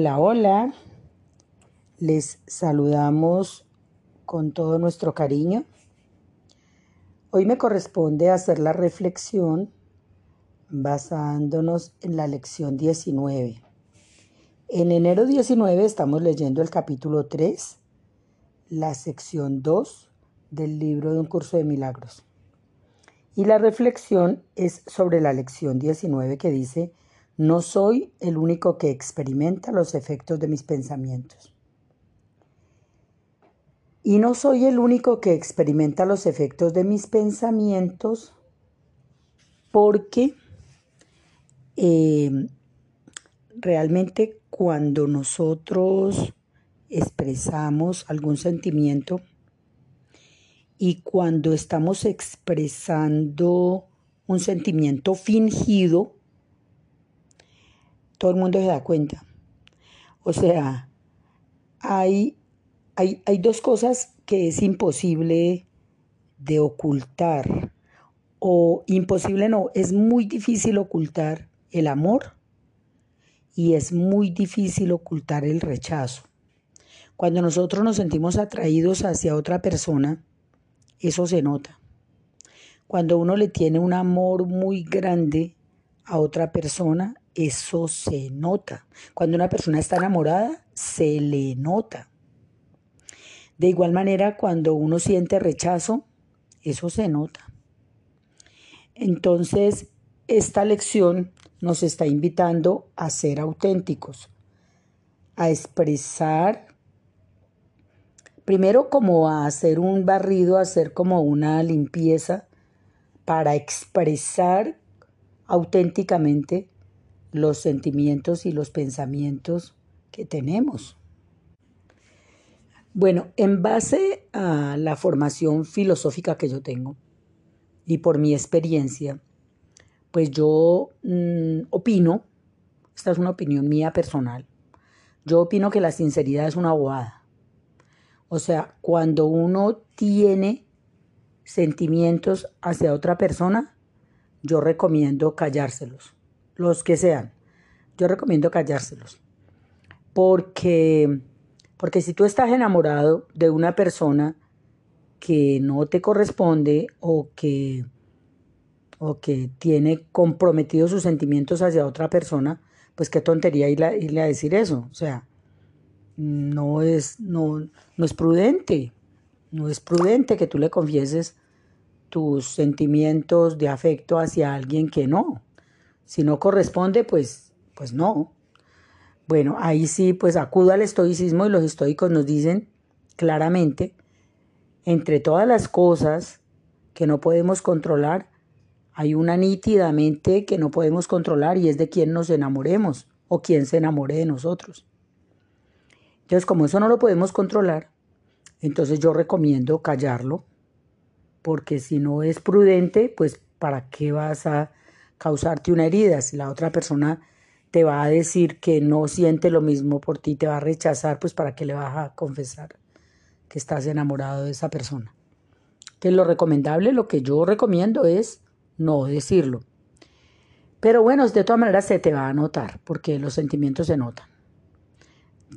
Hola, hola. Les saludamos con todo nuestro cariño. Hoy me corresponde hacer la reflexión basándonos en la lección 19. En enero 19 estamos leyendo el capítulo 3, la sección 2 del libro de un curso de milagros. Y la reflexión es sobre la lección 19 que dice, no soy el único que experimenta los efectos de mis pensamientos. Y no soy el único que experimenta los efectos de mis pensamientos porque eh, realmente cuando nosotros expresamos algún sentimiento y cuando estamos expresando un sentimiento fingido, todo el mundo se da cuenta. O sea, hay, hay, hay dos cosas que es imposible de ocultar. O imposible no, es muy difícil ocultar el amor y es muy difícil ocultar el rechazo. Cuando nosotros nos sentimos atraídos hacia otra persona, eso se nota. Cuando uno le tiene un amor muy grande a otra persona, eso se nota. Cuando una persona está enamorada, se le nota. De igual manera, cuando uno siente rechazo, eso se nota. Entonces, esta lección nos está invitando a ser auténticos, a expresar, primero como a hacer un barrido, a hacer como una limpieza, para expresar auténticamente los sentimientos y los pensamientos que tenemos. Bueno, en base a la formación filosófica que yo tengo y por mi experiencia, pues yo mm, opino, esta es una opinión mía personal, yo opino que la sinceridad es una bobada. O sea, cuando uno tiene sentimientos hacia otra persona, yo recomiendo callárselos los que sean. Yo recomiendo callárselos. Porque, porque si tú estás enamorado de una persona que no te corresponde o que, o que tiene comprometidos sus sentimientos hacia otra persona, pues qué tontería irle, a decir eso. O sea, no es, no, no es prudente. No es prudente que tú le confieses tus sentimientos de afecto hacia alguien que no. Si no corresponde, pues, pues no. Bueno, ahí sí, pues acudo al estoicismo y los estoicos nos dicen claramente, entre todas las cosas que no podemos controlar, hay una nítidamente que no podemos controlar y es de quién nos enamoremos o quién se enamore de nosotros. Entonces, como eso no lo podemos controlar, entonces yo recomiendo callarlo, porque si no es prudente, pues ¿para qué vas a causarte una herida. Si la otra persona te va a decir que no siente lo mismo por ti, te va a rechazar, pues para qué le vas a confesar que estás enamorado de esa persona. Que lo recomendable, lo que yo recomiendo es no decirlo. Pero bueno, de todas maneras se te va a notar, porque los sentimientos se notan.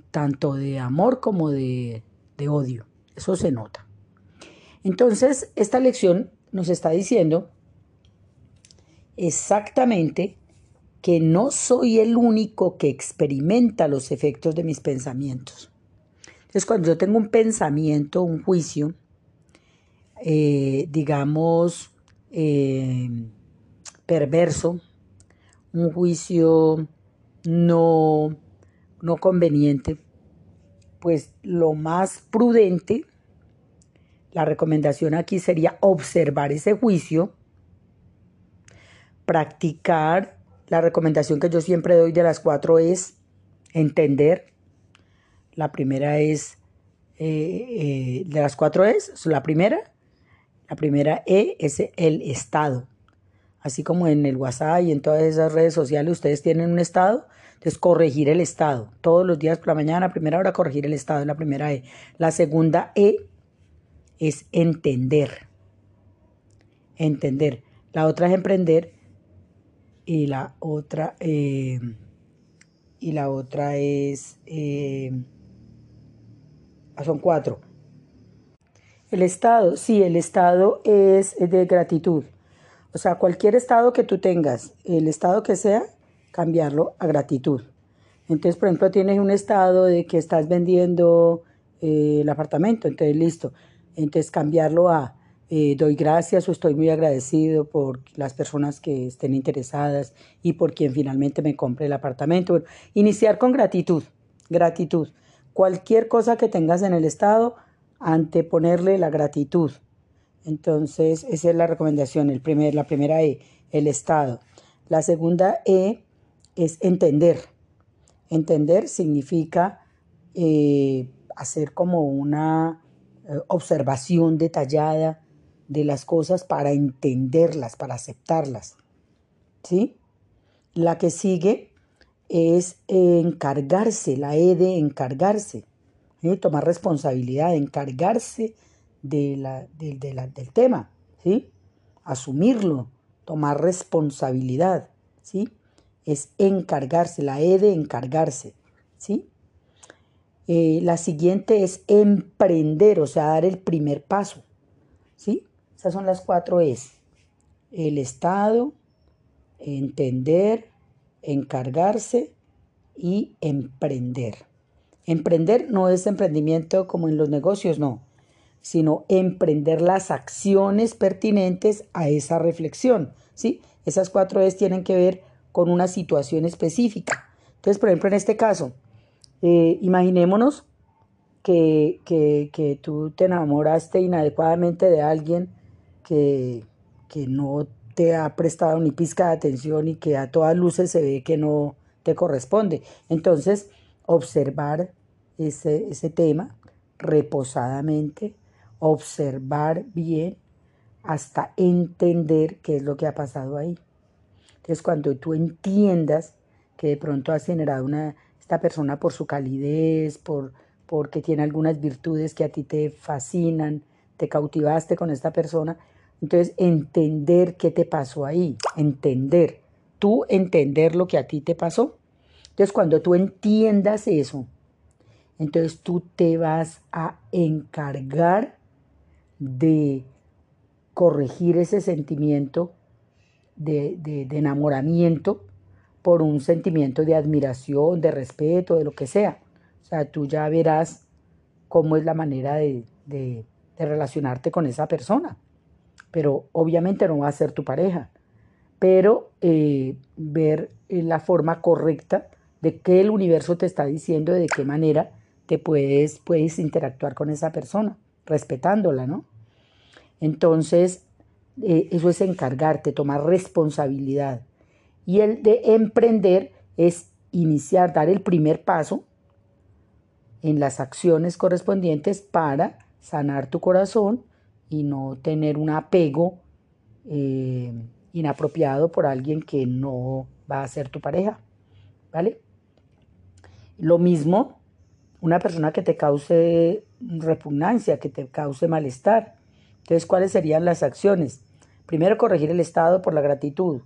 Tanto de amor como de, de odio. Eso se nota. Entonces, esta lección nos está diciendo exactamente que no soy el único que experimenta los efectos de mis pensamientos. Entonces, cuando yo tengo un pensamiento, un juicio, eh, digamos, eh, perverso, un juicio no, no conveniente, pues lo más prudente, la recomendación aquí sería observar ese juicio, practicar. La recomendación que yo siempre doy de las cuatro es entender. La primera es, eh, eh, de las cuatro es, la primera, la primera E es el estado. Así como en el WhatsApp y en todas esas redes sociales ustedes tienen un estado, entonces corregir el estado. Todos los días por la mañana, a primera hora, corregir el estado, es la primera E. La segunda E es entender. Entender. La otra es emprender y la otra, eh, y la otra es, eh, ah, son cuatro. El estado, sí, el estado es de gratitud. O sea, cualquier estado que tú tengas, el estado que sea, cambiarlo a gratitud. Entonces, por ejemplo, tienes un estado de que estás vendiendo eh, el apartamento, entonces listo. Entonces, cambiarlo a eh, doy gracias o estoy muy agradecido por las personas que estén interesadas y por quien finalmente me compre el apartamento. iniciar con gratitud, gratitud. Cualquier cosa que tengas en el estado, anteponerle la gratitud. Entonces, esa es la recomendación. El primer, la primera E, el estado. La segunda E es entender. Entender significa eh, hacer como una eh, observación detallada de las cosas para entenderlas, para aceptarlas. ¿Sí? La que sigue es encargarse, la E de encargarse, tomar responsabilidad, encargarse de la, del tema, ¿sí? asumirlo, tomar responsabilidad, ¿sí? es encargarse, la E de encargarse, ¿sí? Eh, la siguiente es emprender, o sea, dar el primer paso, ¿sí? Esas son las cuatro es. El Estado, entender, encargarse y emprender. Emprender no es emprendimiento como en los negocios, no, sino emprender las acciones pertinentes a esa reflexión. ¿sí? Esas cuatro es tienen que ver con una situación específica. Entonces, por ejemplo, en este caso, eh, imaginémonos que, que, que tú te enamoraste inadecuadamente de alguien que, no te ha prestado ni pizca de atención y que a todas luces se ve que no te corresponde. Entonces, observar ese, ese tema reposadamente, observar bien hasta entender qué es lo que ha pasado ahí. Entonces, cuando tú entiendas que de pronto has generado una, esta persona por su calidez, por, porque tiene algunas virtudes que a ti te fascinan, te cautivaste con esta persona, entonces, entender qué te pasó ahí, entender, tú entender lo que a ti te pasó. Entonces, cuando tú entiendas eso, entonces tú te vas a encargar de corregir ese sentimiento de, enamoramiento por un sentimiento de admiración, de respeto, de lo que sea. O sea, tú ya verás cómo es la manera de relacionarte con esa persona pero obviamente no va a ser tu pareja. Pero eh, ver eh, la forma correcta de qué el universo te está diciendo, de qué manera te puedes, puedes interactuar con esa persona, respetándola, ¿no? Entonces, eh, eso es encargarte, tomar responsabilidad. Y el de emprender es iniciar, dar el primer paso en las acciones correspondientes para sanar tu corazón y no tener un apego eh, inapropiado por alguien que no va a ser tu pareja. ¿Vale? Lo mismo, una persona que te cause repugnancia, que te cause malestar. Entonces, ¿cuáles serían las acciones? Primero, corregir el estado por la gratitud.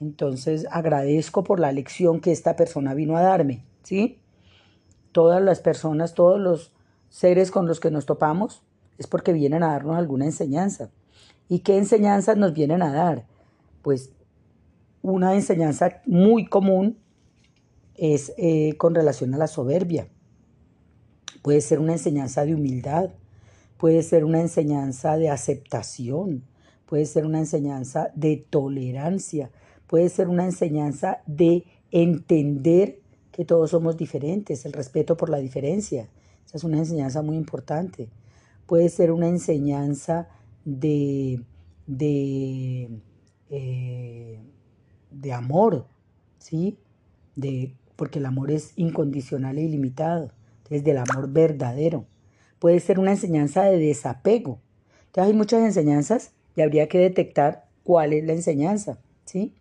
Entonces, agradezco por la lección que esta persona vino a darme. ¿Sí? Todas las personas, todos los seres con los que nos topamos, es porque vienen a darnos alguna enseñanza. ¿Y qué enseñanzas nos vienen a dar? Pues una enseñanza muy común es eh, con relación a la soberbia. Puede ser una enseñanza de humildad, puede ser una enseñanza de aceptación, puede ser una enseñanza de tolerancia, puede ser una enseñanza de entender que todos somos diferentes, el respeto por la diferencia. Esa es una enseñanza muy importante puede ser una enseñanza de, de, eh, de amor, ¿sí? De, porque el amor es incondicional e ilimitado, es del amor verdadero. Puede ser una enseñanza de desapego. Entonces hay muchas enseñanzas y habría que detectar cuál es la enseñanza, ¿sí?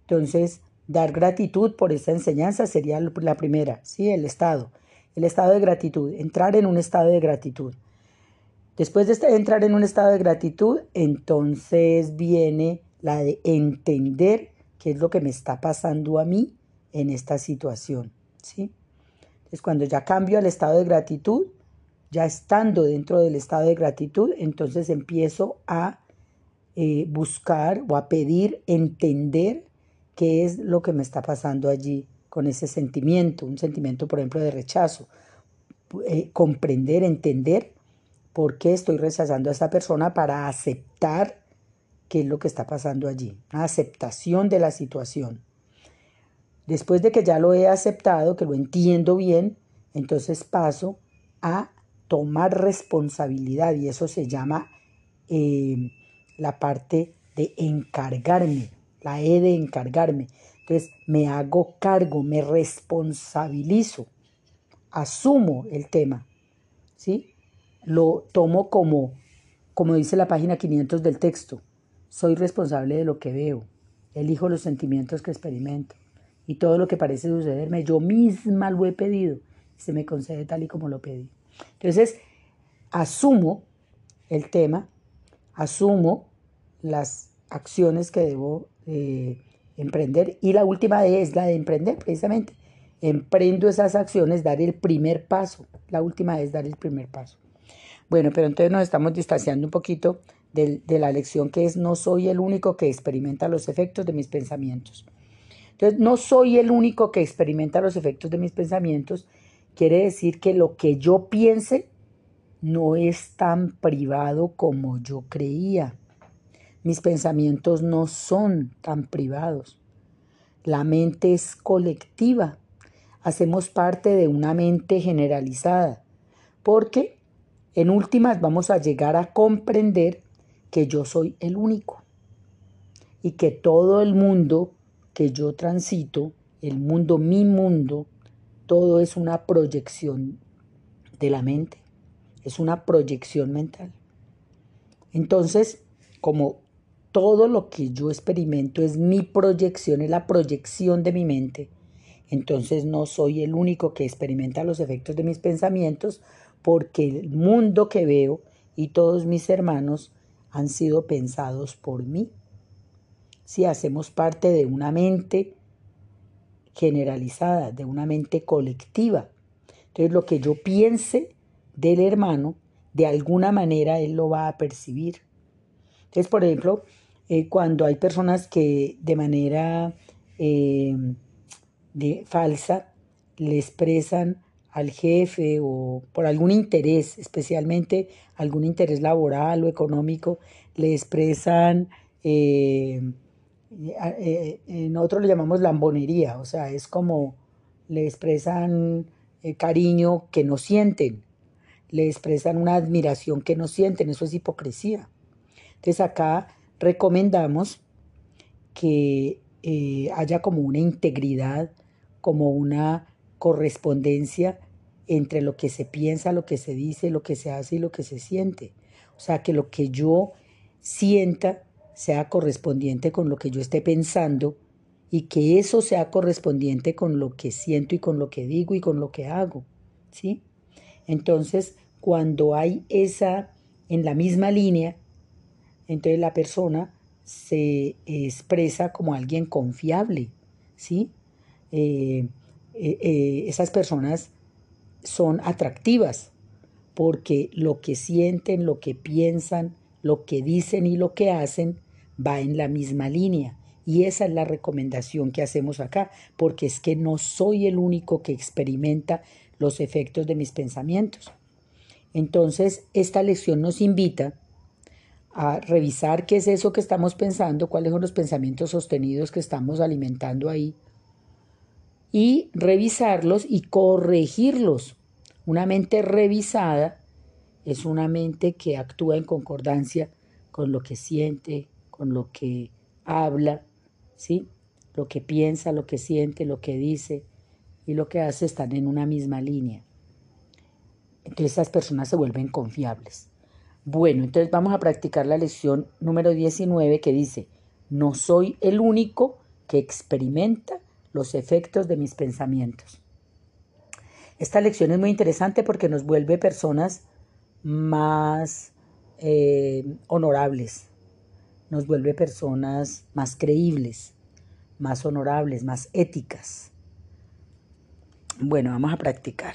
Entonces, dar gratitud por esa enseñanza sería la primera, ¿sí? El estado. El estado de gratitud, entrar en un estado de gratitud. Después de entrar en un estado de gratitud, entonces viene la de entender qué es lo que me está pasando a mí en esta situación. ¿sí? Entonces, cuando ya cambio al estado de gratitud, ya estando dentro del estado de gratitud, entonces empiezo a eh, buscar o a pedir entender qué es lo que me está pasando allí con ese sentimiento, un sentimiento, por ejemplo, de rechazo. Eh, comprender, entender por qué estoy rechazando a esta persona para aceptar qué es lo que está pasando allí, una aceptación de la situación. Después de que ya lo he aceptado, que lo entiendo bien, entonces paso a tomar responsabilidad y eso se llama eh, la parte de encargarme, la E de encargarme. Entonces me hago cargo, me responsabilizo, asumo el tema, ¿sí? Lo tomo como, como dice la página 500 del texto, soy responsable de lo que veo, elijo los sentimientos que experimento y todo lo que parece sucederme, yo misma lo he pedido se me concede tal y como lo pedí. Entonces, asumo el tema, asumo las acciones que debo eh, emprender y la última es la de emprender precisamente. Emprendo esas acciones, dar el primer paso. La última es dar el primer paso. Bueno, pero entonces nos estamos distanciando un poquito de, la lección que es no soy el único que experimenta los efectos de mis pensamientos. Entonces, no soy el único que experimenta los efectos de mis pensamientos. Quiere decir que lo que yo piense no es tan privado como yo creía. Mis pensamientos no son tan privados. La mente es colectiva. Hacemos parte de una mente generalizada. Porque en últimas vamos a llegar a comprender que yo soy el único. Y que todo el mundo que yo transito, el mundo, mi mundo, todo es una proyección de la mente es una proyección mental. Entonces, como todo lo que yo experimento es mi proyección, es la proyección de mi mente, entonces no soy el único que experimenta los efectos de mis pensamientos, porque el mundo que veo y todos mis hermanos han sido pensados por mí. Si hacemos parte de una mente generalizada, de una mente colectiva. Entonces lo que yo piense del hermano, de alguna manera él lo va a percibir. Entonces, por ejemplo, eh, cuando hay personas que de manera eh, de, falsa le expresan al jefe o por algún interés, especialmente algún interés laboral o económico, le expresan, eh, en otro le llamamos lambonería, o sea, es como le expresan cariño que no sienten le expresan una admiración que no sienten, eso es hipocresía. Entonces acá recomendamos que eh, haya como una integridad, como una correspondencia entre lo que se piensa, lo que se dice, lo que se hace y lo que se siente. O sea, que lo que yo sienta sea correspondiente con lo que yo esté pensando y que eso sea correspondiente con lo que siento y con lo que digo y con lo que hago. ¿Sí? Entonces, cuando hay esa en la misma línea, entonces la persona se expresa como alguien confiable, ¿sí? Eh, eh, eh, esas personas son atractivas porque lo que sienten, lo que piensan, lo que dicen y lo que hacen va en la misma línea. Y esa es la recomendación que hacemos acá, porque es que no soy el único que experimenta los efectos de mis pensamientos. Entonces, esta lección nos invita a revisar qué es eso que estamos pensando, cuáles son los pensamientos sostenidos que estamos alimentando ahí, y revisarlos y corregirlos. Una mente revisada es una mente que actúa en concordancia con lo que siente, con lo que habla, ¿sí? Lo que piensa, lo que siente, lo que dice, y lo que hace están en una misma línea. Entonces esas personas se vuelven confiables. Bueno, entonces vamos a practicar la lección número 19 que dice, no soy el único que experimenta los efectos de mis pensamientos. Esta lección es muy interesante porque nos vuelve personas más eh, honorables, nos vuelve personas más creíbles, más honorables, más éticas. Bueno, vamos a practicar.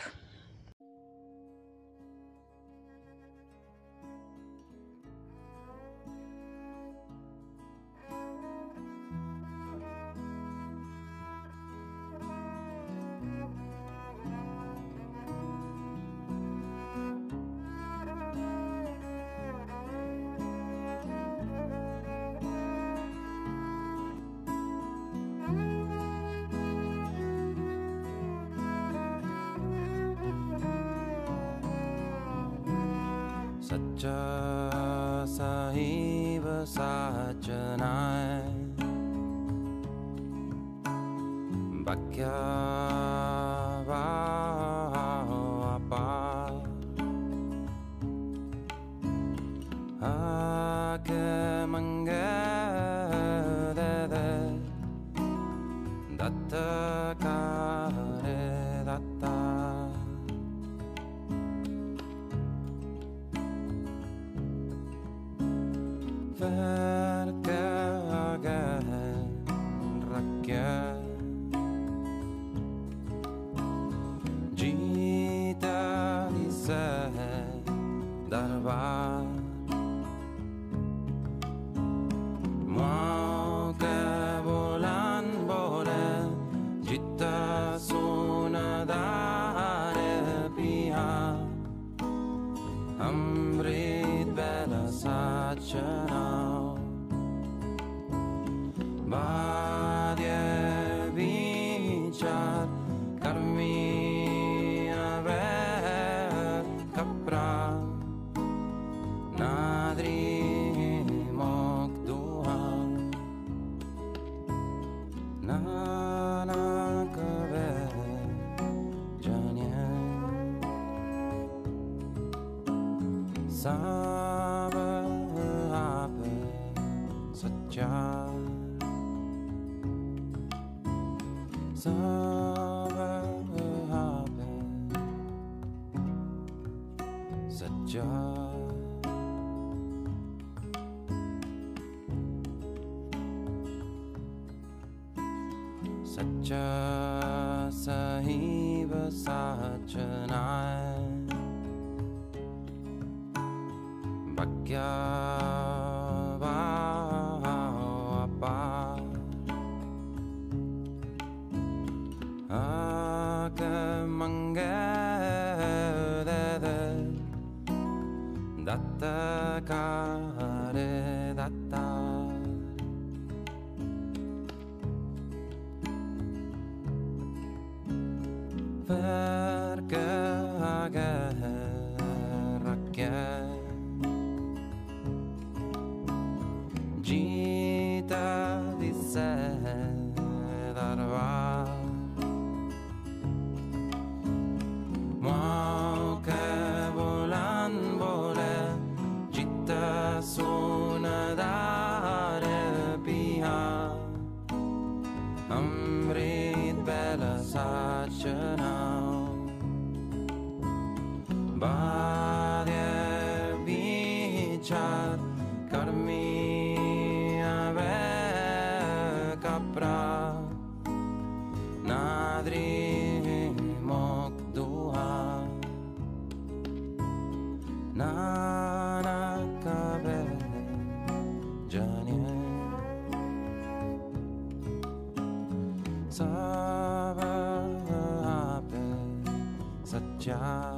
स च स have thought about John. Summer happen, such a such a sahib, such. Sabah Sabah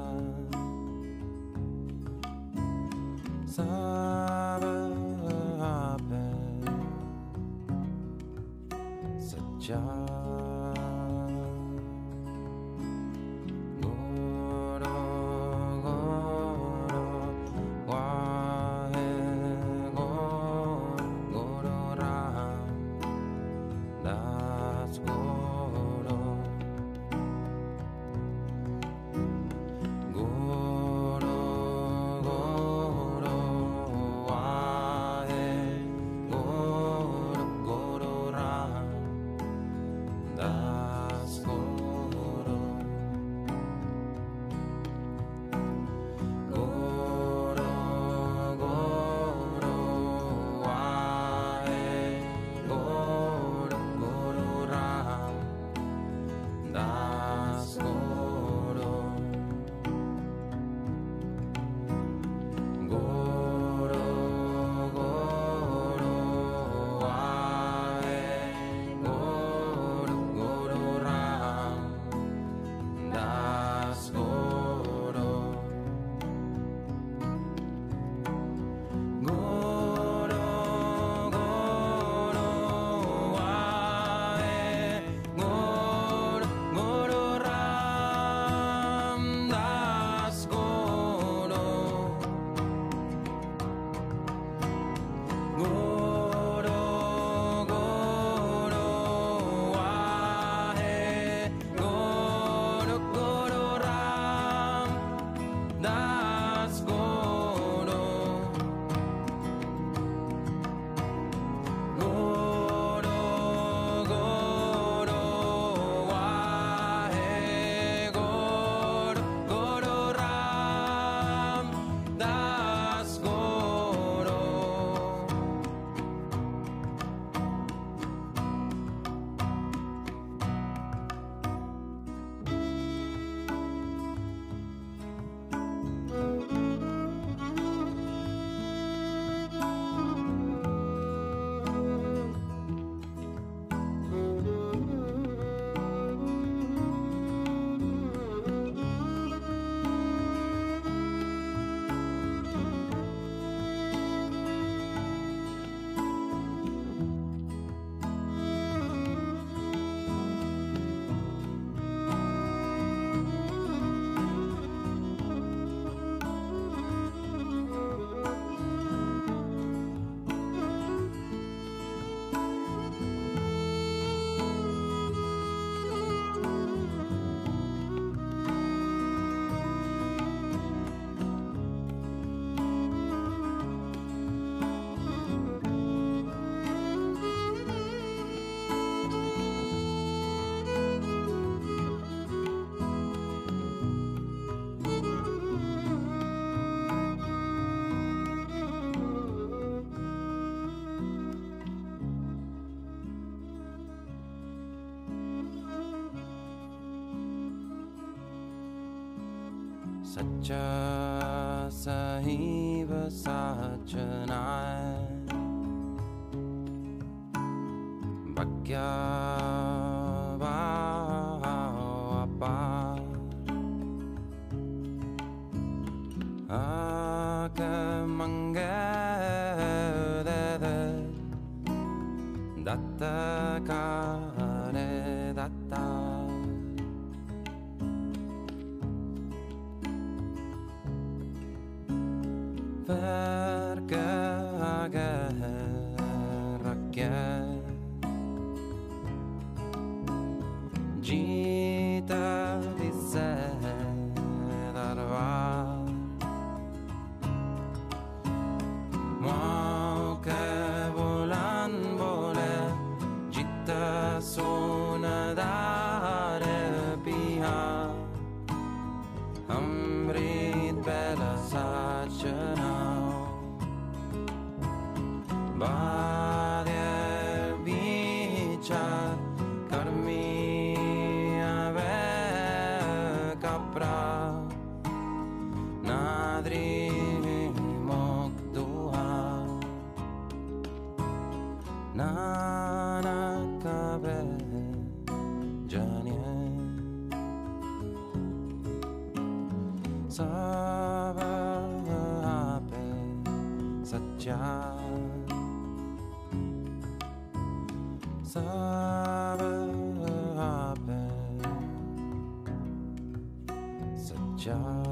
सच्चा सही व साचनाय John. Summer.